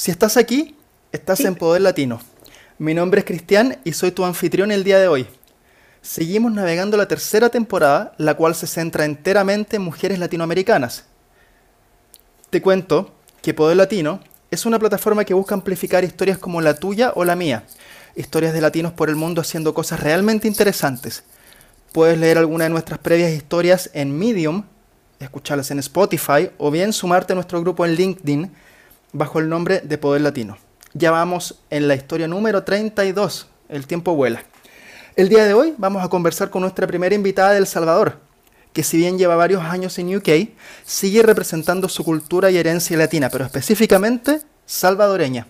Si estás aquí, estás en Poder Latino. Mi nombre es Cristian y soy tu anfitrión el día de hoy. Seguimos navegando la tercera temporada, la cual se centra enteramente en mujeres latinoamericanas. Te cuento que Poder Latino es una plataforma que busca amplificar historias como la tuya o la mía, historias de latinos por el mundo haciendo cosas realmente interesantes. Puedes leer alguna de nuestras previas historias en Medium, escucharlas en Spotify o bien sumarte a nuestro grupo en LinkedIn bajo el nombre de Poder Latino. Ya vamos en la historia número 32, el tiempo vuela. El día de hoy vamos a conversar con nuestra primera invitada de El Salvador, que si bien lleva varios años en UK, sigue representando su cultura y herencia latina, pero específicamente salvadoreña.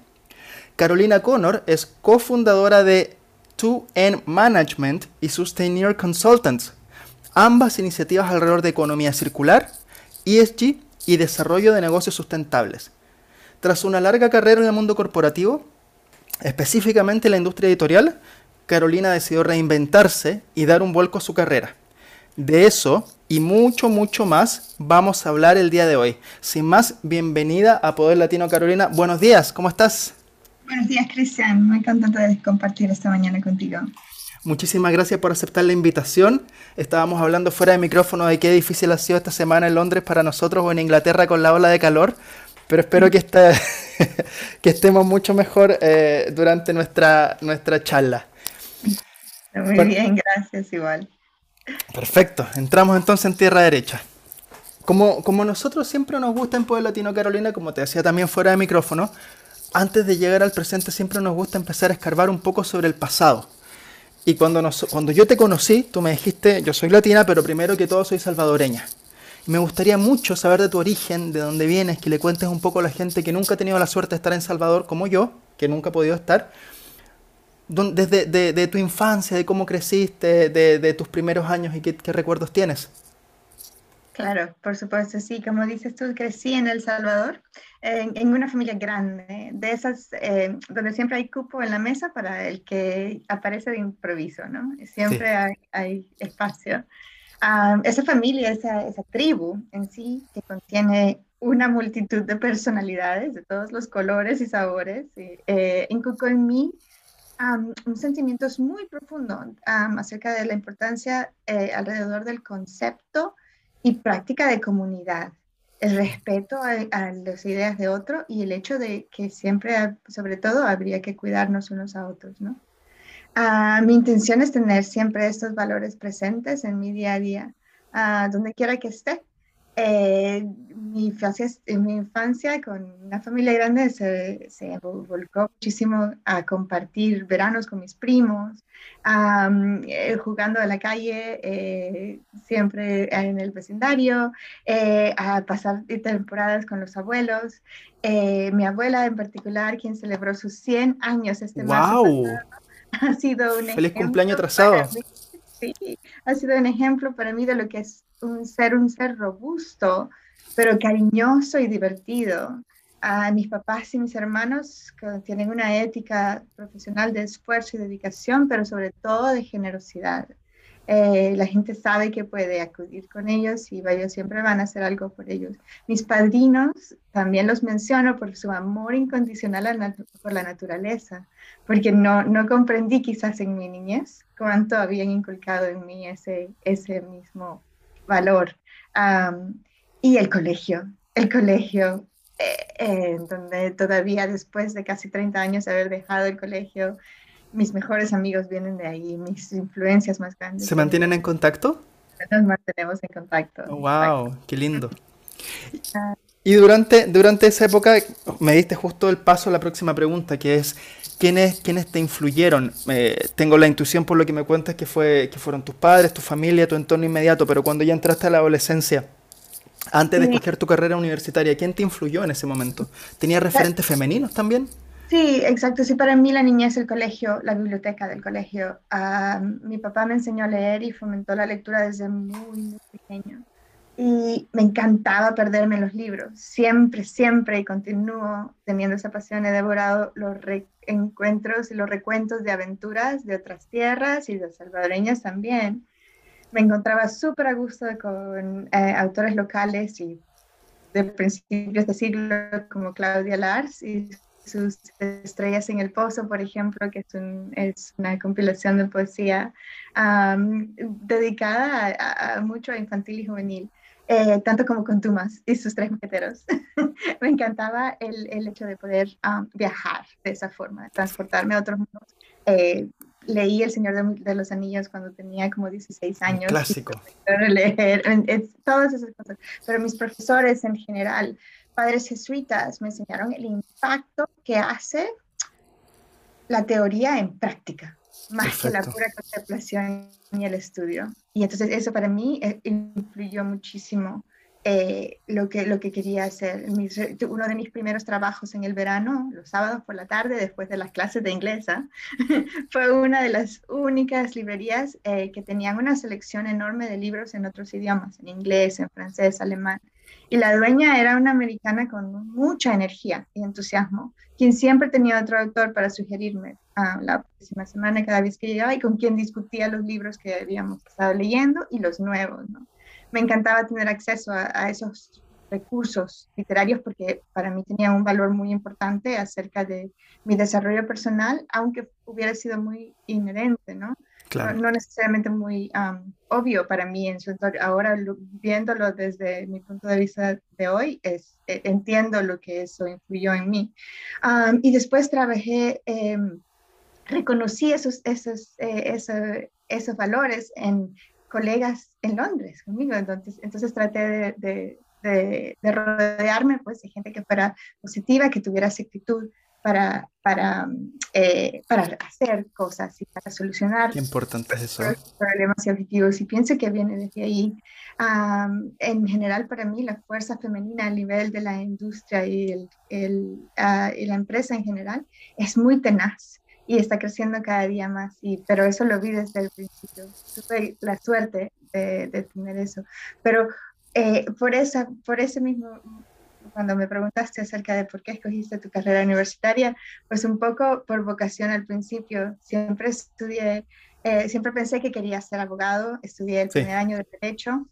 Carolina Connor es cofundadora de 2N Management y Sustainer Consultants, ambas iniciativas alrededor de economía circular, ESG y desarrollo de negocios sustentables. Tras una larga carrera en el mundo corporativo, específicamente en la industria editorial, Carolina decidió reinventarse y dar un vuelco a su carrera. De eso y mucho, mucho más vamos a hablar el día de hoy. Sin más, bienvenida a Poder Latino Carolina. Buenos días, ¿cómo estás? Buenos días, Cristian. Muy contenta de compartir esta mañana contigo. Muchísimas gracias por aceptar la invitación. Estábamos hablando fuera de micrófono de qué difícil ha sido esta semana en Londres para nosotros o en Inglaterra con la ola de calor, pero espero que, que estemos mucho mejor eh, durante nuestra, nuestra charla. Muy bien, gracias igual. Perfecto, entramos entonces en tierra derecha. Como, como nosotros siempre nos gusta en Pueblo Latino Carolina, como te decía también fuera de micrófono, antes de llegar al presente siempre nos gusta empezar a escarbar un poco sobre el pasado. Y cuando, nos, cuando yo te conocí, tú me dijiste, yo soy latina, pero primero que todo soy salvadoreña. Me gustaría mucho saber de tu origen, de dónde vienes, que le cuentes un poco a la gente que nunca ha tenido la suerte de estar en Salvador como yo, que nunca ha podido estar, desde de, tu infancia, de cómo creciste, de, tus primeros años y qué, recuerdos tienes. Claro, por supuesto, sí. Como dices tú, crecí en El Salvador, en, una familia grande, de esas eh, donde siempre hay cupo en la mesa para el que aparece de improviso, ¿no? Siempre hay, espacio. Ah, esa familia, esa, esa tribu en sí, que contiene una multitud de personalidades de todos los colores y sabores, eh, inculcó en mí un sentimiento muy profundo acerca de la importancia eh, alrededor del concepto y práctica de comunidad, el respeto a, las ideas de otro y el hecho de que siempre, sobre todo, habría que cuidarnos unos a otros, ¿no? Ah, mi intención es tener siempre estos valores presentes en mi día a día, uh, donde quiera que esté. Eh, mi, infancia, en mi infancia con una familia grande se, se, volcó muchísimo a compartir veranos con mis primos, eh, jugando a la calle, eh, siempre en el vecindario, a pasar temporadas con los abuelos. mi abuela en particular, quien celebró sus 100 años este wow. ha sido un Feliz cumpleaños atrasado. Sí, ha sido un ejemplo para mí de lo que es un ser, un ser robusto, pero cariñoso y divertido. A mis papás y mis hermanos que tienen una ética profesional de esfuerzo y dedicación, pero sobre todo de generosidad. Eh, la gente sabe que puede acudir con ellos y ellos siempre van a hacer algo por ellos. Mis padrinos también los menciono por su amor incondicional por la naturaleza, porque no, no comprendí quizás en mi niñez cuánto habían inculcado en mí ese, ese mismo valor. y el colegio, el colegio, eh, eh, donde todavía después de casi 30 años de haber dejado el colegio, mis mejores amigos vienen de ahí, mis influencias más grandes. ¿Se mantienen en contacto? Nos mantenemos en contacto. wow, qué lindo. Ah. Y durante, durante esa época me diste justo el paso a la próxima pregunta, que es, ¿quiénes, quiénes te influyeron? Eh, tengo la intuición por lo que me cuentas que, fue, que fueron tus padres, tu familia, tu entorno inmediato, pero cuando ya entraste a la adolescencia, antes de escoger tu carrera universitaria, ¿quién te influyó en ese momento? ¿Tenías referentes femeninos también? Sí, exacto. Sí, para mí la niñez, el colegio, la biblioteca del colegio. Ah, mi papá me enseñó a leer y fomentó la lectura desde muy, muy pequeño y me encantaba perderme los libros. Siempre, siempre, y continúo teniendo esa pasión, he devorado los encuentros y los recuentos de aventuras de otras tierras y de salvadoreñas también. Me encontraba súper a gusto con eh, autores locales y de principios de siglo como Claudia Lars sus Estrellas en el Pozo, por ejemplo, que es, es una compilación de poesía dedicada a, mucho a infantil y juvenil. Eh, tanto como con Tumas y sus tres mujeteros. me encantaba el, el, hecho de poder viajar de esa forma, transportarme a otros mundos. Eh, leí El Señor de, los Anillos cuando tenía como 16 años. clásico. Leer, todas esas cosas. Pero mis profesores en general padres jesuitas me enseñaron el impacto que hace la teoría en práctica, más que la pura contemplación y el estudio. Y entonces eso para mí eh, influyó muchísimo eh, lo, que, lo que quería hacer. uno de mis primeros trabajos en el verano, los sábados por la tarde, después de las clases de inglesa, fue una de las únicas librerías eh, que tenían una selección enorme de libros en otros idiomas, en inglés, en francés, alemán. Y la dueña era una americana con mucha energía y entusiasmo, quien siempre tenía otro autor para sugerirme a la próxima semana cada vez que llegaba y con quien discutía los libros que habíamos estado leyendo y los nuevos. ¿no? Me encantaba tener acceso a, esos recursos literarios porque para mí tenían un valor muy importante acerca de mi desarrollo personal, aunque hubiera sido muy inherente, ¿no? No, necesariamente muy obvio para mí en su entorno. Ahora, viéndolo desde mi punto de vista de hoy, es, e, entiendo lo que eso influyó en mí. y después trabajé, em, reconocí esos, esos, eh, esos, valores en colegas en Londres conmigo. Entonces, entonces traté de, de, de, rodearme pues, de gente que fuera positiva, que tuviera esa actitud para, para, eh, para hacer cosas y para solucionar Qué importante es eso. problemas y objetivos. Y pienso que viene desde ahí. en general, para mí, la fuerza femenina a nivel de la industria y, el, el, ah, y la empresa en general es muy tenaz y está creciendo cada día más. Y, pero eso lo vi desde el principio. Tuve la suerte de, de tener eso. Pero eh, por, esa, por ese mismo cuando me preguntaste acerca de por qué escogiste tu carrera universitaria, pues un poco por vocación al principio. Siempre estudié, eh, siempre pensé que quería ser abogado, estudié el primer año de Derecho,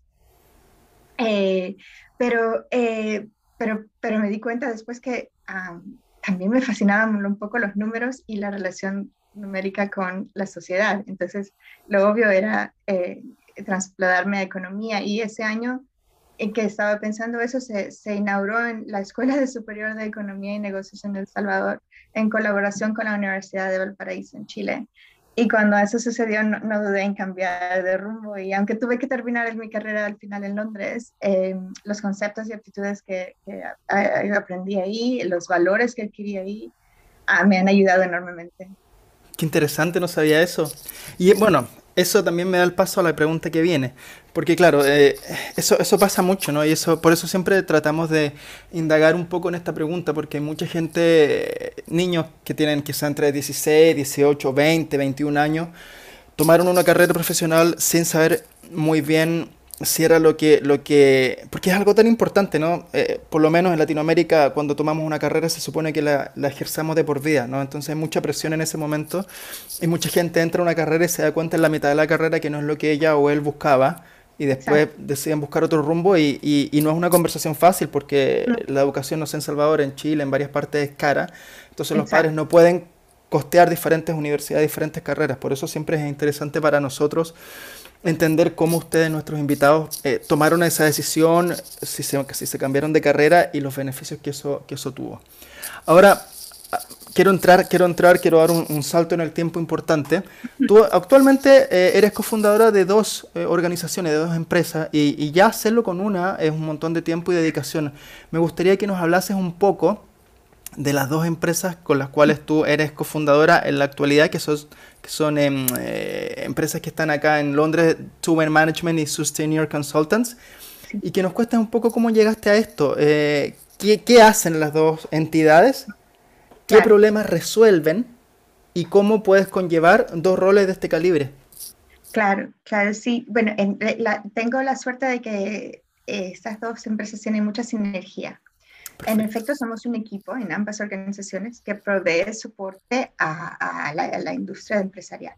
eh, pero, eh, pero, pero me di cuenta después que también me fascinaban un poco los números y la relación numérica con la sociedad. Entonces, lo obvio era trasladarme a economía y ese año en que estaba pensando eso, se, inauguró en la Escuela de Superior de Economía y Negocios en El Salvador, en colaboración con la Universidad de Valparaíso en Chile. Y cuando eso sucedió, no, dudé en cambiar de rumbo. Y aunque tuve que terminar mi carrera al final en Londres, eh, los conceptos y aptitudes que, que, aprendí ahí, los valores que adquirí ahí, ah, me han ayudado enormemente. Qué interesante, no sabía eso. Y bueno, eso también me da el paso a la pregunta que viene. Porque claro, eh, eso, eso pasa mucho, ¿no? Y eso, por eso siempre tratamos de indagar un poco en esta pregunta, porque hay mucha gente, niños que tienen quizá entre 16, 18, 20, 21 años, tomaron una carrera profesional sin saber muy bien si era lo que, lo que, porque es algo tan importante, ¿no? Eh, por lo menos en Latinoamérica, cuando tomamos una carrera se supone que la, la, ejerzamos de por vida, ¿no? Entonces hay mucha presión en ese momento y mucha gente entra a una carrera y se da cuenta en la mitad de la carrera que no es lo que ella o él buscaba y después deciden buscar otro rumbo y, y, no es una conversación fácil porque la educación, no sé, en Salvador, en Chile, en varias partes es cara, entonces los padres no pueden costear diferentes universidades, diferentes carreras, por eso siempre es interesante para nosotros entender cómo ustedes, nuestros invitados, eh, tomaron esa decisión, si se, si se cambiaron de carrera y los beneficios que eso, que eso tuvo. Ahora, ah, quiero entrar, quiero entrar, quiero dar un, salto en el tiempo importante. Tú actualmente eh, eres cofundadora de dos eh, organizaciones, de dos empresas, y, y, ya hacerlo con una es un montón de tiempo y dedicación. Me gustaría que nos hablases un poco de las dos empresas con las cuales tú eres cofundadora en la actualidad, que son, que son em, eh, empresas que están acá en Londres, Tuber Management y Sustainer Consultants, y que nos cuesta un poco cómo llegaste a esto. Eh, ¿qué, hacen las dos entidades? ¿Qué problemas resuelven? ¿Y cómo puedes conllevar dos roles de este calibre? Claro, claro, sí. Bueno, eh, tengo la suerte de que estas dos empresas tienen mucha sinergia. En efecto, somos un equipo en ambas organizaciones que provee soporte a, la, industria empresarial.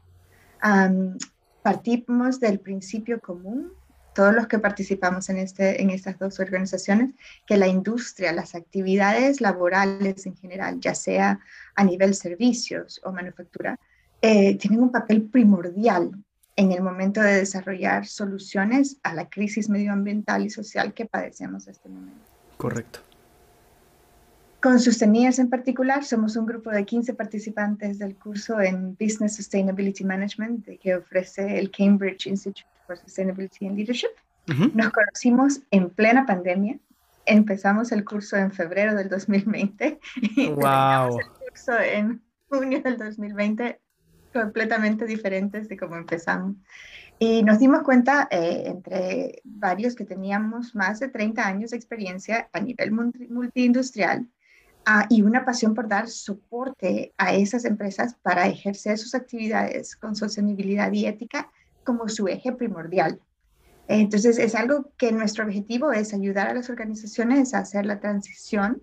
partimos del principio común todos los que participamos en, este, en estas dos organizaciones, que la industria, las actividades laborales en general, ya sea a nivel servicios o manufactura, eh, tienen un papel primordial en el momento de desarrollar soluciones a la crisis medioambiental y social que padecemos en este momento. Correcto. Con Sustenidas en particular, somos un grupo de 15 participantes del curso en Business Sustainability Management que ofrece el Cambridge Institute for Sustainability and Leadership. Nos conocimos en plena pandemia. Empezamos el curso en febrero del 2020 y wow. el curso en junio del 2020 completamente diferentes de cómo empezamos. Y nos dimos cuenta, eh, entre varios, que teníamos más de 30 años de experiencia a nivel multiindustrial uh, y una pasión por dar soporte a esas empresas para ejercer sus actividades con sostenibilidad y ética como su eje primordial. Entonces, es algo que nuestro objetivo es ayudar a las organizaciones a hacer la transición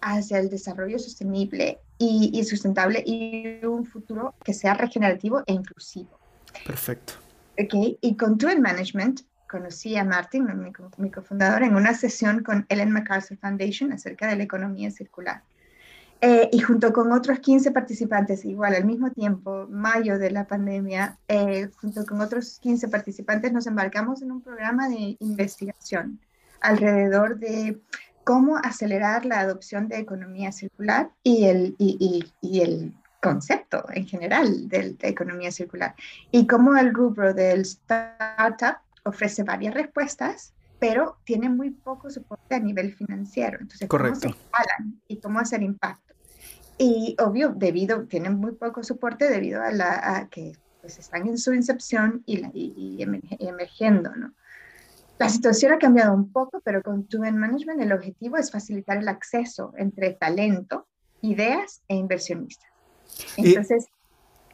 hacia el desarrollo sostenible y, sustentable y un futuro que sea regenerativo e inclusivo. Perfecto. Okay. Y con Twin Management conocí a Martin, mi, mi cofundador, en una sesión con Ellen MacArthur Foundation acerca de la economía circular. Eh, y junto con otros 15 participantes, igual al mismo tiempo, mayo de la pandemia, eh, junto con otros 15 participantes nos embarcamos en un programa de investigación alrededor de cómo acelerar la adopción de economía circular y el, y, y, el concepto en general de, economía circular y cómo el rubro del startup ofrece varias respuestas, pero tiene muy poco soporte a nivel financiero. Entonces, Correcto. ¿cómo se instalan y cómo hacer impacto? Y obvio, debido, tienen muy poco soporte debido a, la, que pues, están en su incepción y, la, y, emergiendo, ¿no? La situación ha cambiado un poco, pero con Tuven Management el objetivo es facilitar el acceso entre talento, ideas e inversionistas. Entonces,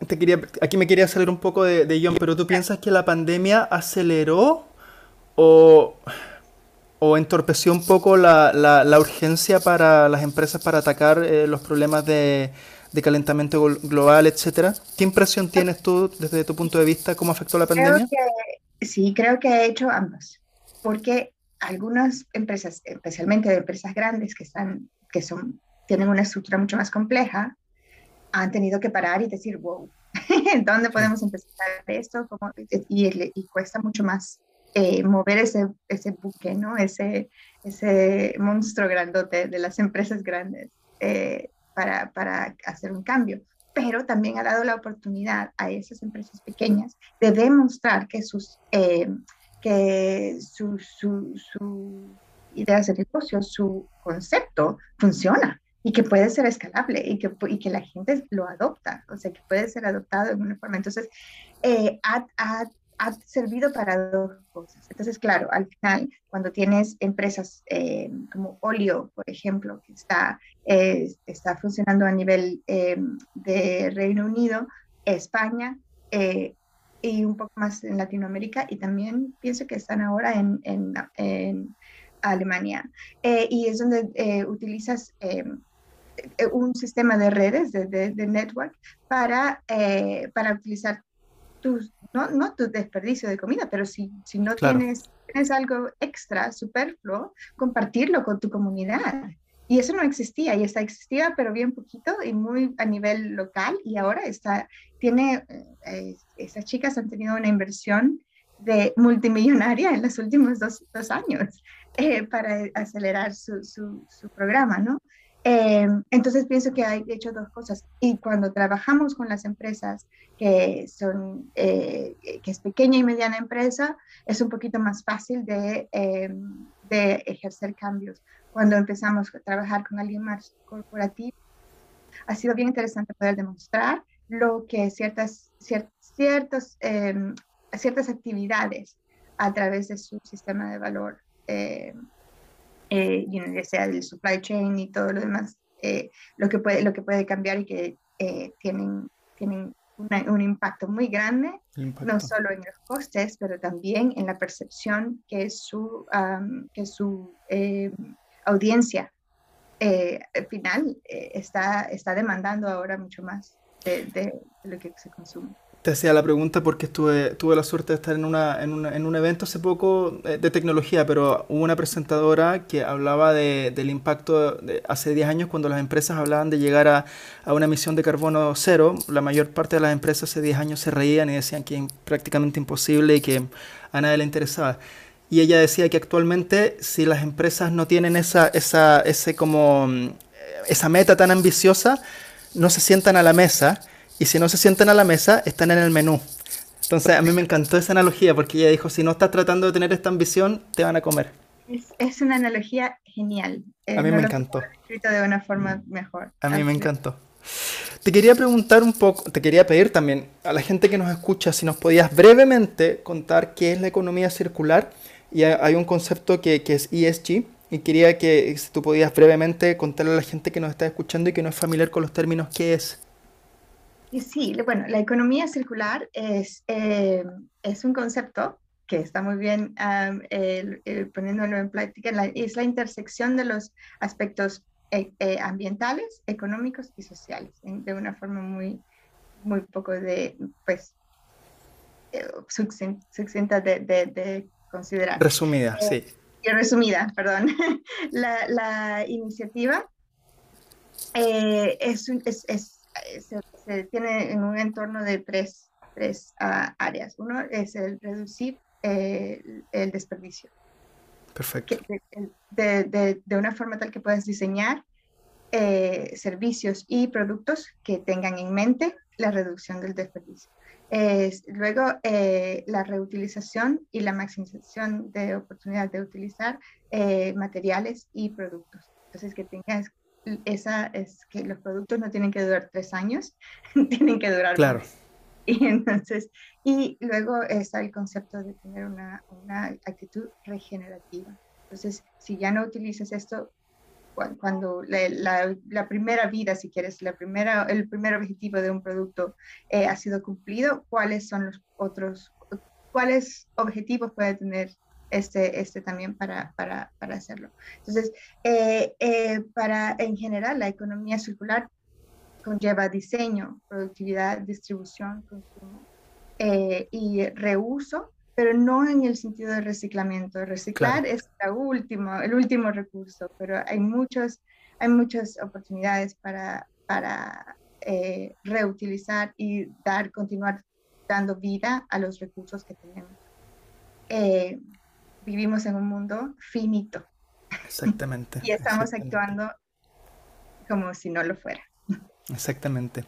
te quería, aquí me quería salir un poco de, de John, pero ¿tú piensas que la pandemia aceleró o, o entorpeció un poco la, la, urgencia para las empresas para atacar eh, los problemas de, de, calentamiento global, etcétera? ¿Qué impresión tienes tú desde tu punto de vista? ¿Cómo afectó la pandemia? sí, creo que ha hecho ambos porque algunas empresas, especialmente empresas grandes que, están, que son, tienen una estructura mucho más compleja, han tenido que parar y decir, wow, ¿dónde podemos empezar esto? Y, y, cuesta mucho más eh, mover ese, ese buque, ¿no? Ese, ese monstruo grandote de las empresas grandes eh, para, para hacer un cambio pero también ha dado la oportunidad a esas empresas pequeñas de demostrar que sus eh, que su, su, su idea de negocio, su concepto funciona y que puede ser escalable y que, y que la gente lo adopta, o sea, que puede ser adoptado de una forma. Entonces, eh, ha, ha, ha, servido para dos cosas. Entonces, claro, al final, cuando tienes empresas eh, como Olio, por ejemplo, que está, eh, está funcionando a nivel de Reino Unido, España, y un poco más en Latinoamérica y también pienso que están ahora en, en, en Alemania. Eh, y es donde eh, utilizas eh, un sistema de redes, de, de, network, para, para utilizar tus, no, no, tu desperdicio de comida, pero si, si no tienes, tienes algo extra, superfluo, compartirlo con tu comunidad. Y eso no existía, y está existía, pero bien poquito y muy a nivel local, y ahora está, tiene, eh, esas chicas han tenido una inversión de multimillonaria en los últimos dos, dos años eh, para acelerar su, su, su programa, ¿no? Eh, entonces pienso que hay hecho dos cosas. Y cuando trabajamos con las empresas que son que es pequeña y mediana empresa es un poquito más fácil de, de ejercer cambios. Cuando empezamos a trabajar con alguien más corporativo, ha sido bien interesante poder demostrar lo que ciertas, ciertos, em, ciertas actividades a través de su sistema de valor, eh, eh, ya sea el supply chain y todo lo demás, eh, lo, que puede, lo que puede cambiar y que tienen, tienen un impacto muy grande, no solo en los costes, pero también en la percepción que su, que su em, audiencia eh, final eh, está, está demandando ahora mucho más de, lo que se consume. Te hacía la pregunta porque estuve, tuve la suerte de estar en, una, en, una, en un evento hace poco eh, de tecnología, pero hubo una presentadora que hablaba de, del impacto de hace 10 años cuando las empresas hablaban de llegar a, a, una emisión de carbono cero. La mayor parte de las empresas hace 10 años se reían y decían que es prácticamente imposible y que a nadie le interesaba. Y ella decía que actualmente si las empresas no tienen esa, esa, ese como, esa meta tan ambiciosa, no se sientan a la mesa y si no se sientan a la mesa, están en el menú. Entonces a mí me encantó esa analogía porque ella dijo, si no estás tratando de tener esta ambición, te van a comer. Es, es una analogía genial. Eh, a mí no me encantó. escrito de una forma mejor. A mí me encantó. Te quería preguntar un poco, te quería pedir también a la gente que nos escucha si nos podías brevemente contar qué es la economía circular. Y hay hay un concepto que, que es ESG y quería que si tú podías brevemente contarle a la gente que nos está escuchando y que no es familiar con los términos qué es. Y sí, bueno, la economía circular es, eh, es un concepto que está muy bien el poniéndolo en práctica, la- es la intersección de los aspectos eh, eh, ambientales, económicos y sociales, en- de una forma muy, muy poco de, pues, eh, sucinta de, de- de considerar. Resumida, sí. y resumida, perdón, la, la iniciativa es, un- es- es- se, se tiene en un entorno de tres, tres ah, áreas. Uno es el reducir eh, el desperdicio, Perfecto. que- de, de- una forma tal que puedas diseñar eh, servicios y productos que tengan en mente la reducción del desperdicio. Es, luego, eh, la reutilización y la maximización de oportunidad de utilizar eh, materiales y productos. Entonces, que tengas esa, es que los productos no tienen que durar tres años, tienen que durar Claro. más. Y entonces, y luego está el concepto de tener una, una actitud regenerativa. Entonces, si ya no utilizas esto, cua- cuando la, la- la primera vida, si quieres, la primera, el primer objetivo de un producto eh, ha sido cumplido, ¿cuáles son los otros, cuáles objetivos puede tener este, este también para, para, para hacerlo? Entonces, eh, eh, para, en general, la economía circular conlleva diseño, productividad, distribución, consumo eh, y reuso, pero no en el sentido de reciclamiento. Reciclar Claro. es la último, el último recurso, pero hay, muchos, hay muchas oportunidades para, para eh, reutilizar y dar, continuar dando vida a los recursos que tenemos. Eh, vivimos en un mundo finito Exactamente. y estamos exactamente. actuando como si no lo fuera. Exactamente.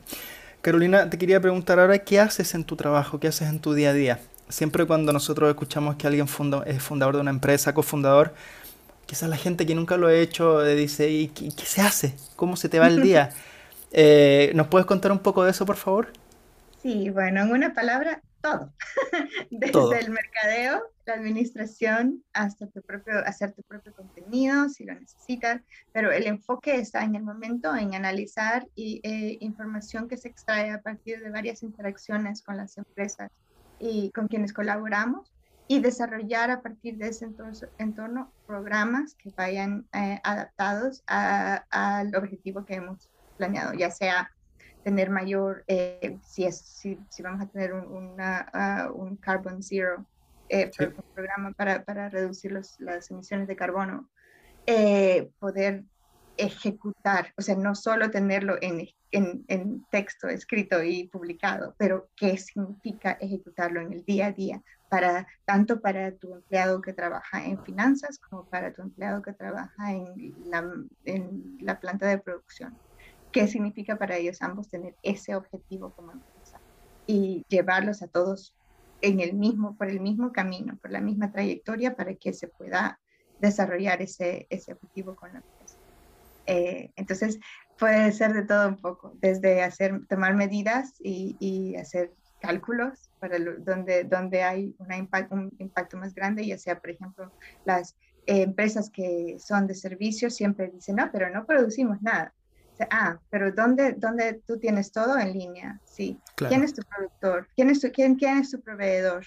Carolina, te quería preguntar ahora, ¿qué haces en tu trabajo? ¿Qué haces en tu día a día? Siempre cuando nosotros escuchamos que alguien funda- es fundador de una empresa, cofundador, quizás la gente que nunca lo ha hecho eh, dice, ¿y qué, qué se hace? ¿Cómo se te va el día? Eh, ¿nos puedes contar un poco de eso, por favor? Sí, bueno, en una palabra, todo. Desde Todo. el mercadeo, la administración, hasta tu propio, hacer tu propio contenido, si lo necesitas, pero el enfoque está en el momento en analizar y, eh, información que se extrae a partir de varias interacciones con las empresas y con quienes colaboramos y desarrollar a partir de ese entorno, entorno programas que vayan eh, adaptados a- al objetivo que hemos planeado, ya sea tener mayor, eh, si, es, si, si vamos a tener un, una, ah, un carbon zero, eh, Sí. un programa para, para reducir los- las emisiones de carbono, eh, poder ejecutar, o sea, no solo tenerlo en, en, en texto escrito y publicado, pero qué significa ejecutarlo en el día a día, para, tanto para tu empleado que trabaja en finanzas como para tu empleado que trabaja en la, en la planta de producción qué significa para ellos ambos tener ese objetivo como empresa y llevarlos a todos en el mismo, por el mismo camino, por la misma trayectoria para que se pueda desarrollar ese, ese objetivo con la empresa. Eh, entonces, puede ser de todo un poco, desde hacer, tomar medidas y, y hacer cálculos para lo, donde, donde hay una impact, un impacto más grande, ya sea, por ejemplo, las eh, empresas que son de servicios siempre dicen, no, pero no producimos nada. Ah, pero ¿dónde, ¿dónde tú tienes todo en línea? Sí. Claro. ¿Quién es tu productor? ¿Quién es tu, quién, quién es tu proveedor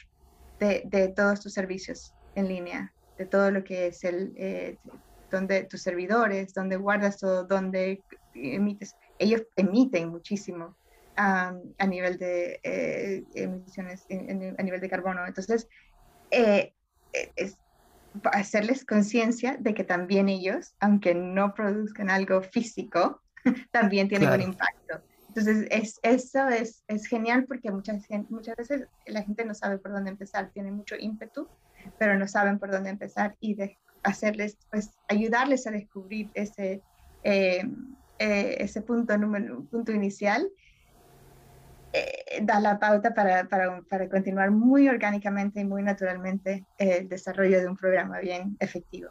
de, de todos tus servicios en línea? De todo lo que es el, eh, donde tus servidores, donde guardas todo, donde emites. Ellos emiten muchísimo a nivel de eh, emisiones, a nivel de carbono. Entonces, eh, es hacerles conciencia de que también ellos, aunque no produzcan algo físico, también tienen un impacto. Entonces, es, eso es, es, genial porque muchas, muchas veces la gente no sabe por dónde empezar, tiene mucho ímpetu, pero no saben por dónde empezar y de hacerles, pues, ayudarles a descubrir ese, eh, eh, ese punto, número, punto inicial eh, da la pauta para, para, para, continuar muy orgánicamente y muy naturalmente el desarrollo de un programa bien efectivo.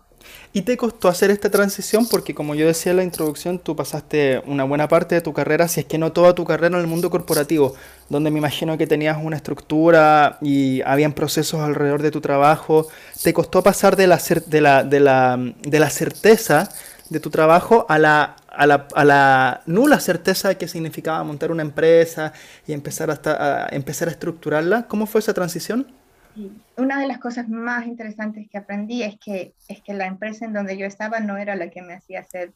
¿Y te costó hacer esta transición? Porque como yo decía en la introducción, tú pasaste una buena parte de tu carrera, si es que no toda tu carrera en el mundo corporativo, donde me imagino que tenías una estructura y habían procesos alrededor de tu trabajo. ¿Te costó pasar de la, de la, de la, de la certeza de tu trabajo a la, a la, a la nula certeza de qué significaba montar una empresa y empezar, hasta, a, empezar a estructurarla. ¿Cómo fue esa transición? Una de las cosas más interesantes que aprendí es que, es que la empresa en donde yo estaba no era la que me hacía hacer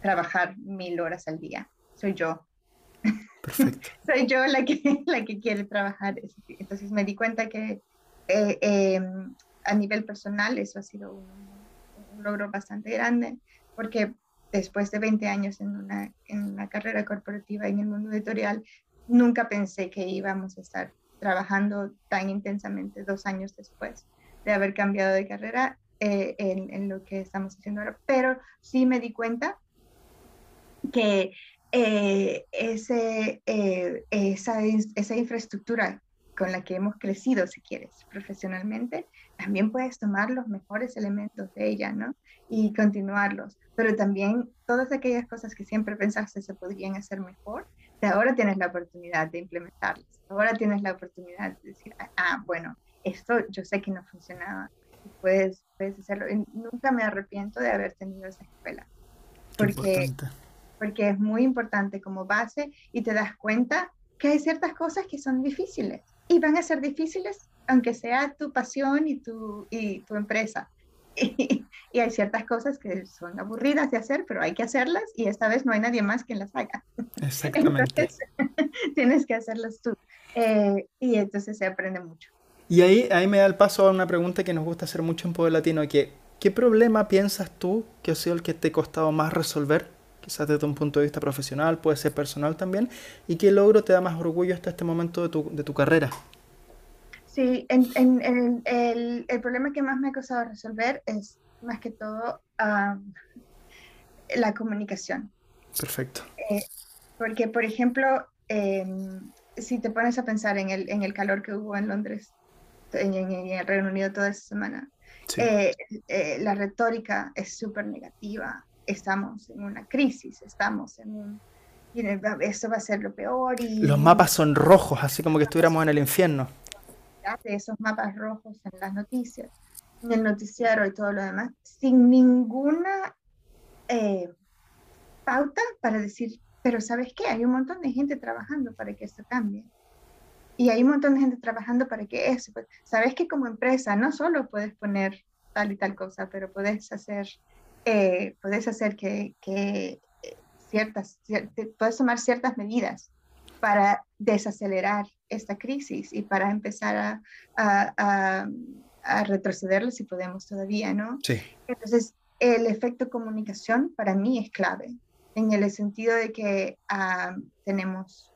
trabajar mil horas al día, soy yo. Perfecto. soy yo la que, la que quiere trabajar. Entonces me di cuenta que eh, em, a nivel personal eso ha sido un, un logro bastante grande porque después de 20 años en una, en una carrera corporativa en el mundo editorial, nunca pensé que íbamos a estar trabajando tan intensamente dos años después de haber cambiado de carrera eh, en, en, lo que estamos haciendo ahora. Pero sí me di cuenta que eh, ese, eh, esa, esa infraestructura con la que hemos crecido, si quieres, profesionalmente, también puedes tomar los mejores elementos de ella, ¿no? Y continuarlos. Pero también todas aquellas cosas que siempre pensaste se podrían hacer mejor, de ahora tienes la oportunidad de implementarlas. Ahora tienes la oportunidad de decir, ah, bueno, esto yo sé que no funcionaba. Puedes, puedes hacerlo. Y nunca me arrepiento de haber tenido esa escuela. Porque, porque es muy importante como base y te das cuenta que hay ciertas cosas que son difíciles y van a ser difíciles aunque sea tu pasión y tu, y tu empresa. Y, hay ciertas cosas que son aburridas de hacer, pero hay que hacerlas y esta vez no hay nadie más quien las haga. Exactamente. tienes que hacerlas tú. Eh, y entonces se aprende mucho. Y ahí, ahí me da el paso a una pregunta que nos gusta hacer mucho en Poder Latino, que ¿qué problema piensas tú que ha sido el que te ha costado más resolver? Quizás desde un punto de vista profesional, puede ser personal también. ¿Y qué logro te da más orgullo hasta este momento de tu, de tu carrera? Sí, en, en, el, el, problema que más me ha costado resolver es más que todo la comunicación. Perfecto. Eh, porque, por ejemplo, em, si te pones a pensar en el, en el calor que hubo en Londres, en, el Reino Unido toda esa semana, eh, eh, la retórica es súper negativa. Estamos en una crisis, estamos en un... Y esto va a ser lo peor. Y, Los mapas son rojos, así como que estuviéramos en el infierno de esos mapas rojos en las noticias, en el noticiero y todo lo demás, sin ninguna eh, pauta para decir, pero ¿sabes qué? Hay un montón de gente trabajando para que esto cambie. Y hay un montón de gente trabajando para que eso, pues, sabes que como empresa no solo puedes poner tal y tal cosa, pero puedes hacer, eh, puedes hacer que, que eh, ciertas, puedes tomar ciertas medidas para desacelerar esta crisis y para empezar a, a, si podemos todavía, ¿no? Sí. Entonces, el efecto comunicación para mí es clave, en el sentido de que uh, tenemos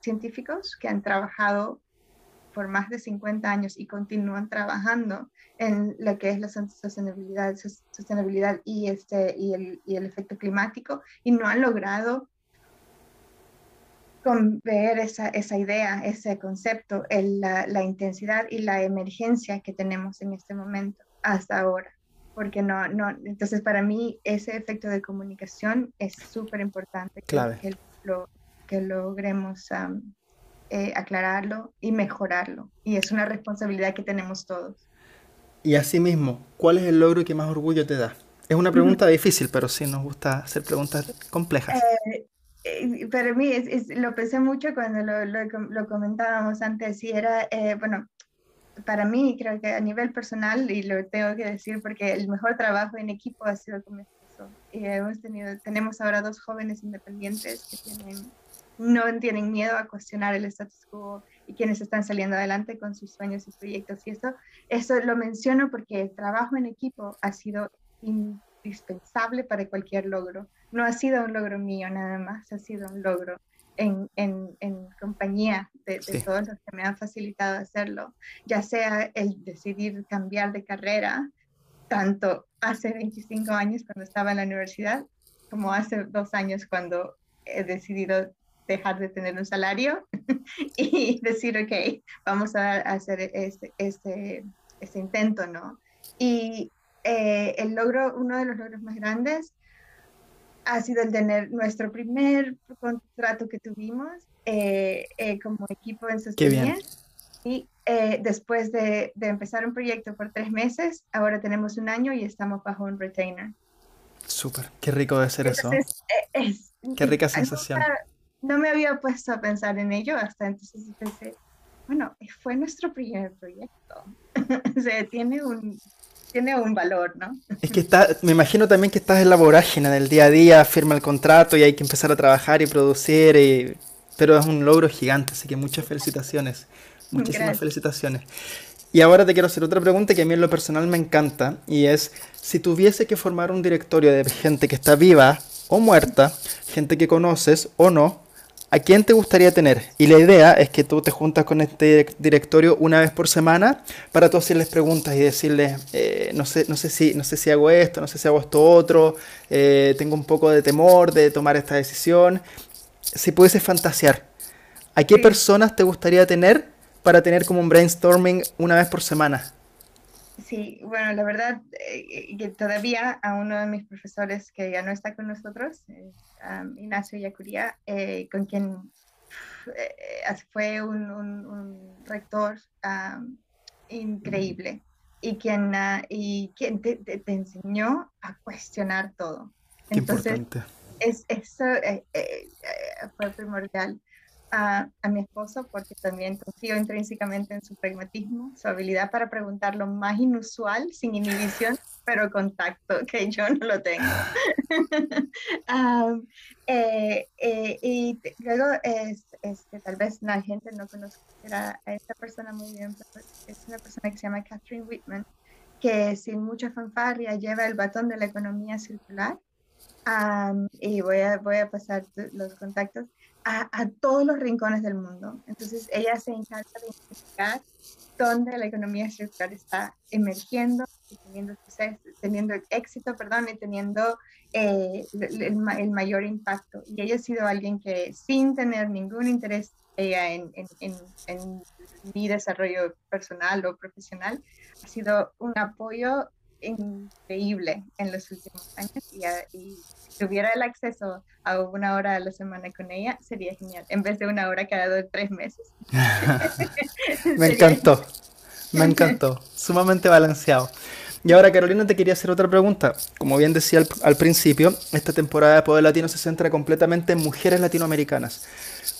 científicos que han trabajado por más de 50 años y continúan trabajando en lo que es la sostenibilidad, sostenibilidad y, este, y, el, y el efecto climático y no han logrado ver esa, esa idea, ese concepto, el, la, la, intensidad y la emergencia que tenemos en este momento hasta ahora. Porque no, no, entonces para mí ese efecto de comunicación es súper importante Clave. que, lo, que logremos um, eh, aclararlo y mejorarlo. Y es una responsabilidad que tenemos todos. Y asimismo, ¿cuál es el logro que más orgullo te da? Es una pregunta difícil, pero sí nos gusta hacer preguntas complejas. Eh, eh, para mí es, lo pensé mucho cuando lo, lo, comentábamos antes y era, eh, bueno, para mí creo que a nivel personal, y lo tengo que decir porque el mejor trabajo en equipo ha sido con mi esposo. Y hemos tenido, tenemos ahora dos jóvenes independientes que tienen no tienen miedo a cuestionar el status quo y quienes están saliendo adelante con sus sueños y proyectos. Y eso, eso lo menciono porque el trabajo en equipo ha sido indispensable para cualquier logro. No ha sido un logro mío nada más, ha sido un logro en, en, en compañía de, de todos los que me han facilitado hacerlo, ya sea el decidir cambiar de carrera, tanto hace 25 años cuando estaba en la universidad, como hace dos años cuando he decidido dejar de tener un salario y decir, ok, vamos a hacer este, este, este intento, ¿no? Y eh, el logro, uno de los logros más grandes ha sido el tener nuestro primer contrato que tuvimos eh, eh, como equipo en Sostenía. Y después de, de, empezar un proyecto por tres meses, ahora tenemos un año y estamos bajo un retainer. Súper, qué rico de ser eso. qué rica sensación no me había puesto a pensar en ello hasta entonces pensé, bueno, fue nuestro primer proyecto. o sea, tiene un, tiene un valor, ¿no? Es que está, me imagino también que estás en la vorágine del día a día, firma el contrato y hay que empezar a trabajar y producir, pero es un logro gigante, así que muchas felicitaciones. Muchísimas felicitaciones. Y ahora te quiero hacer otra pregunta que a mí en lo personal me encanta y es, si tuviese que formar un directorio de gente que está viva o muerta, gente que conoces o no, ¿A quién te gustaría tener? Y la idea es que tú te juntas con este directorio una vez por semana para tú hacerles preguntas y decirles, eh, no, sé, no, sé si, no sé si hago esto, no sé si hago esto otro, eh, tengo un poco de temor de tomar esta decisión. Si pudieses fantasear, ¿a qué personas te gustaría tener para tener como un brainstorming una vez por semana? Sí, bueno, la verdad eh, que todavía a uno de mis profesores que ya no está con nosotros, Ignacio Yacuría, eh, con quien fue un, rector increíble y quien, ah, y quien te, enseñó a cuestionar todo. Entonces, es, eso fue primordial a, mi esposo porque también confío intrínsecamente en su pragmatismo, su habilidad para preguntar lo más inusual, sin inhibición, pero contacto, que yo no lo tengo. Eh, eh, y luego, es, este, tal vez la gente no conocerá a esta persona muy bien, pero es una persona que se llama Catherine Whitman, que sin mucha fanfarria lleva el batón de la economía circular. y voy a, voy a pasar los contactos a, todos los rincones del mundo. Entonces, ella se encarga de identificar dónde la economía circular está emergiendo y teniendo, teniendo éxito perdón, y teniendo eh, el, mayor impacto. Y ella ha sido alguien que sin tener ningún interés ella en, en, en, mi desarrollo personal o profesional, ha sido un apoyo increíble en los últimos años y, y si tuviera el acceso a una hora a la semana con ella, sería genial, en vez de una hora cada dos, tres meses. me encantó, me encantó, sumamente balanceado. Y ahora, Carolina, te quería hacer otra pregunta. Como bien decía al, principio, esta temporada de Poder Latino se centra completamente en mujeres latinoamericanas.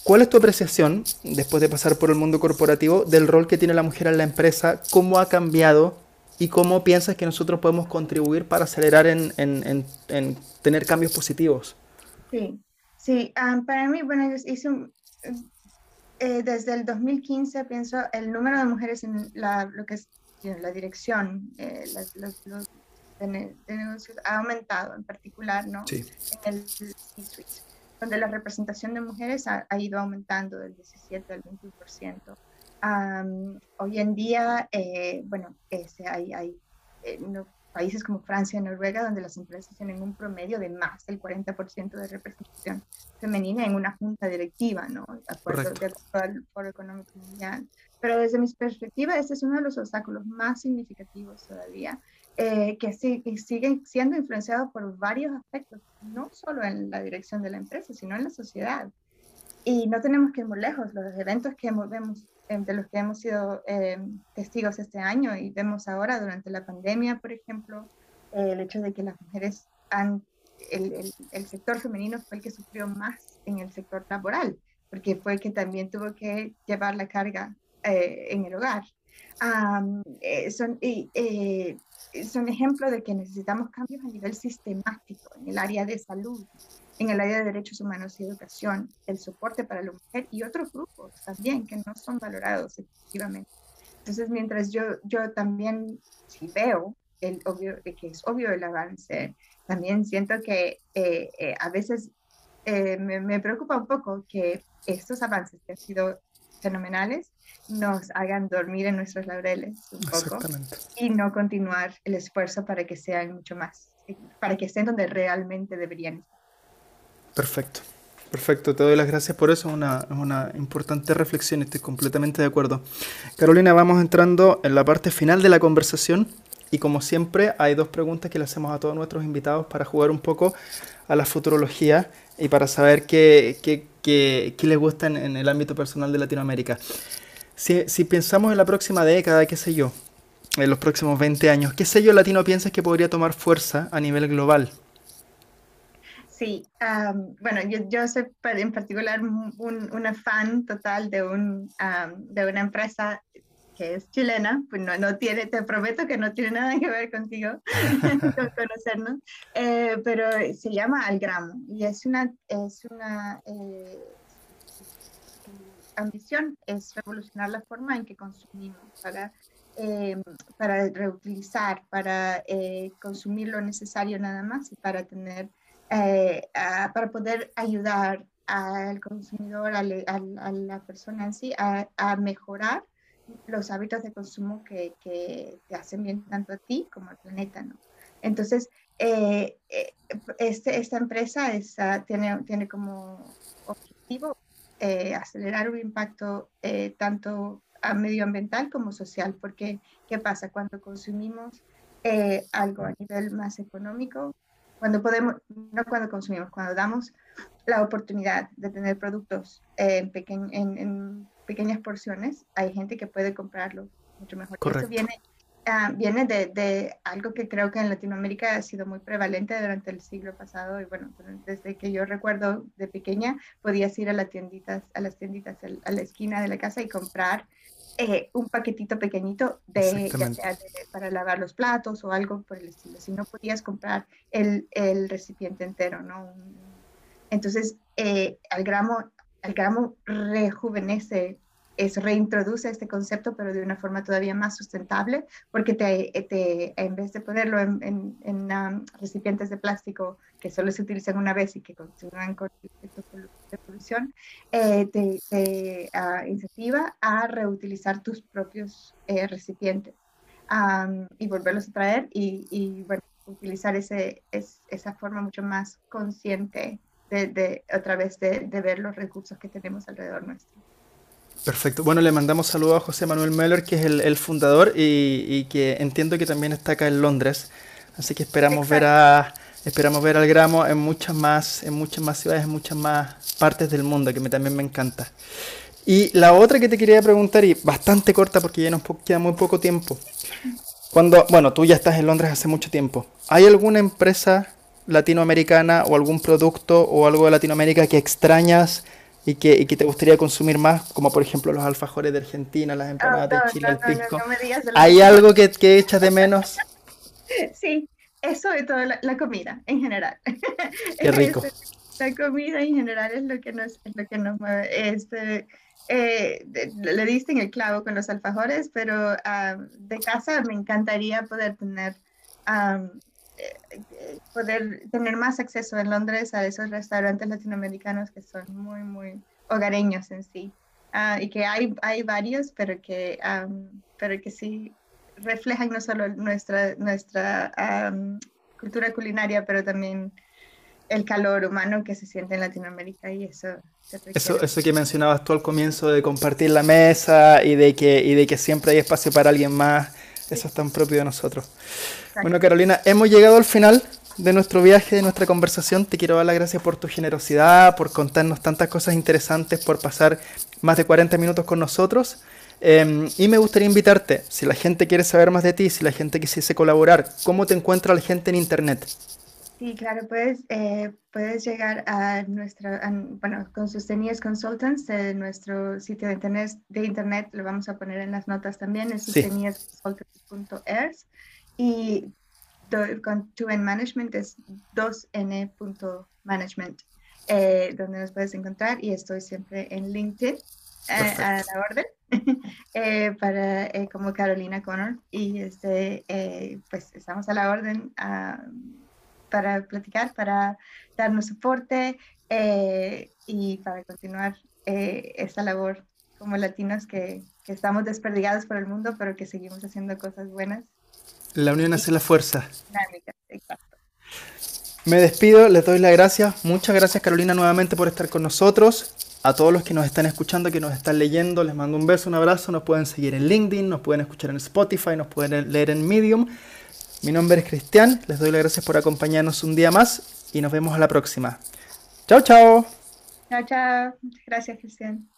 ¿Cuál es tu apreciación, después de pasar por el mundo corporativo, del rol que tiene la mujer en la empresa? ¿Cómo ha cambiado y cómo piensas que nosotros podemos contribuir para acelerar en, en, en, tener cambios positivos. Sí, sí, ah, para mí, bueno, hice un, eh, desde el 2015 pienso el número de mujeres en la, lo que es la dirección eh, los, de, negocios ha aumentado en particular, ¿no? Sí. En el C-suite, donde la representación de mujeres ha, ha ido aumentando del 17 al 21% hoy en día, eh, bueno, este, hay, hay eh, países como Francia Noruega donde las empresas tienen un promedio de más del 40% de representación femenina en una junta directiva, ¿no? De acuerdo, al Foro Económico Mundial. Pero desde mi perspectiva, este es uno de los obstáculos más significativos todavía, eh, que, sí, que sigue siendo influenciado por varios aspectos, no solo en la dirección de la empresa, sino en la sociedad. Y no tenemos que ir muy lejos, los eventos que vemos de los que hemos sido eh, testigos este año y vemos ahora durante la pandemia, por ejemplo, eh, el hecho de que las mujeres han, el, el, sector femenino fue el que sufrió más en el sector laboral, porque fue el que también tuvo que llevar la carga eh, en el hogar. son, son ejemplos de que necesitamos cambios a nivel sistemático en el área de salud, en el área de derechos humanos y educación, el soporte para la mujer y otros grupos también que no son valorados efectivamente. Entonces, mientras yo, yo también, si veo el obvio, que es obvio el avance, también siento que eh, eh, a veces eh, me, me, preocupa un poco que estos avances que han sido fenomenales nos hagan dormir en nuestros laureles un poco y no continuar el esfuerzo para que sean mucho más, para que estén donde realmente deberían estar. Perfecto. Perfecto, te doy las gracias por eso, es una, importante reflexión, estoy completamente de acuerdo. Carolina, vamos entrando en la parte final de la conversación y como siempre hay dos preguntas que le hacemos a todos nuestros invitados para jugar un poco a la futurología y para saber qué, qué, qué, qué les gusta en, en, el ámbito personal de Latinoamérica. Si, si pensamos en la próxima década, qué sé yo, en los próximos 20 años, ¿qué sello latino piensas que podría tomar fuerza a nivel global? Sí, um, bueno, yo, yo, soy en particular un, una fan total de, un, um, de una empresa que es chilena, pues no, no, tiene, te prometo que no tiene nada que ver contigo, con conocernos, eh, pero se llama Algramo y es una, es una eh, ambición, es revolucionar la forma en que consumimos para, eh, para reutilizar, para eh, consumir lo necesario nada más y para tener eh, para poder ayudar al consumidor, a, la persona en sí, a, mejorar los hábitos de consumo que, que, te hacen bien tanto a ti como al planeta, ¿no? Entonces, eh, eh, este, esta empresa tiene, tiene como objetivo acelerar un impacto tanto medioambiental como social, porque ¿qué pasa? Cuando consumimos algo a nivel más económico, cuando podemos, no cuando consumimos, cuando damos la oportunidad de tener productos en, en, pequeñas porciones, hay gente que puede comprarlo mucho mejor. Correcto. Eso viene, uh, viene de, de, algo que creo que en Latinoamérica ha sido muy prevalente durante el siglo pasado y bueno, desde que yo recuerdo de pequeña podías ir a las tienditas, a las tienditas a la esquina de la casa y comprar eh, un paquetito pequeñito de, para lavar los platos o algo por el estilo. Si no podías comprar el, el recipiente entero, ¿no? Entonces, eh, al gramo, al gramo rejuvenece es reintroduce este concepto, pero de una forma todavía más sustentable, porque te, te en vez de ponerlo en, en, um, recipientes de plástico que solo se utilizan una vez y que continúan con efectos de polución, eh, te, uh, incentiva a reutilizar tus propios eh, recipientes y volverlos a traer y, utilizar ese, es, esa forma mucho más consciente de, de otra vez de, de ver los recursos que tenemos alrededor nuestro. Perfecto. Bueno, le mandamos saludos a José Manuel Meller, que es el, fundador y, que entiendo que también está acá en Londres. Así que esperamos ver a esperamos ver al gramo en muchas más en muchas más ciudades, en muchas más partes del mundo, que me, también me encanta. Y la otra que te quería preguntar y bastante corta porque ya nos queda muy poco tiempo. Cuando, bueno, tú ya estás en Londres hace mucho tiempo. ¿Hay alguna empresa latinoamericana o algún producto o algo de Latinoamérica que extrañas? Y que, y que te gustaría consumir más, como por ejemplo los alfajores de Argentina, las empanadas de Chile, el pisco. ¿Hay algo que, que, echas de menos? Sí, eso y toda la, comida en general. Qué rico. la comida en general es lo que nos, es lo que nos mueve. Este, eh, le diste en el clavo con los alfajores, pero de casa me encantaría poder tener eh, poder tener más acceso en Londres a esos restaurantes latinoamericanos que son muy, muy hogareños en sí. Uh, y que hay, hay varios, pero que, um, pero que sí reflejan no solo nuestra, nuestra um, cultura culinaria, pero también el calor humano que se siente en Latinoamérica y eso. Eso, eso que mencionabas tú al comienzo de compartir la mesa y de que, y de que siempre hay espacio para alguien más eso es tan propio de nosotros. Bueno, Carolina, hemos llegado al final de nuestro viaje, de nuestra conversación. Te quiero dar las gracias por tu generosidad, por contarnos tantas cosas interesantes, por pasar más de 40 minutos con nosotros. Em, y me gustaría invitarte, si la gente quiere saber más de ti, si la gente quisiese colaborar, ¿cómo te encuentra la gente en Internet? Sí, claro, puedes, eh, puedes llegar a nuestra, bueno, con Sustenies Consultants, de nuestro sitio de internet, de internet, lo vamos a poner en las notas también, es sí. y con 2N Management es 2N.management. eh, donde nos puedes encontrar y estoy siempre en LinkedIn eh, a la orden eh, para como Carolina Connor y este pues estamos a la orden ah, para platicar, para darnos soporte y para continuar esta labor como latinos que, que estamos desperdigados por el mundo, pero que seguimos haciendo cosas buenas. La unión hace la fuerza. Exacto. Me despido, les doy las gracias. Muchas gracias Carolina nuevamente por estar con nosotros. A todos los que nos están escuchando, que nos están leyendo, les mando un beso, un abrazo. Nos pueden seguir en LinkedIn, nos pueden escuchar en Spotify, nos pueden leer en Medium. Mi nombre es Cristian, les doy las gracias por acompañarnos un día más y nos vemos a la próxima. Chao, chao. Chao, chao. Muchas gracias, Cristian.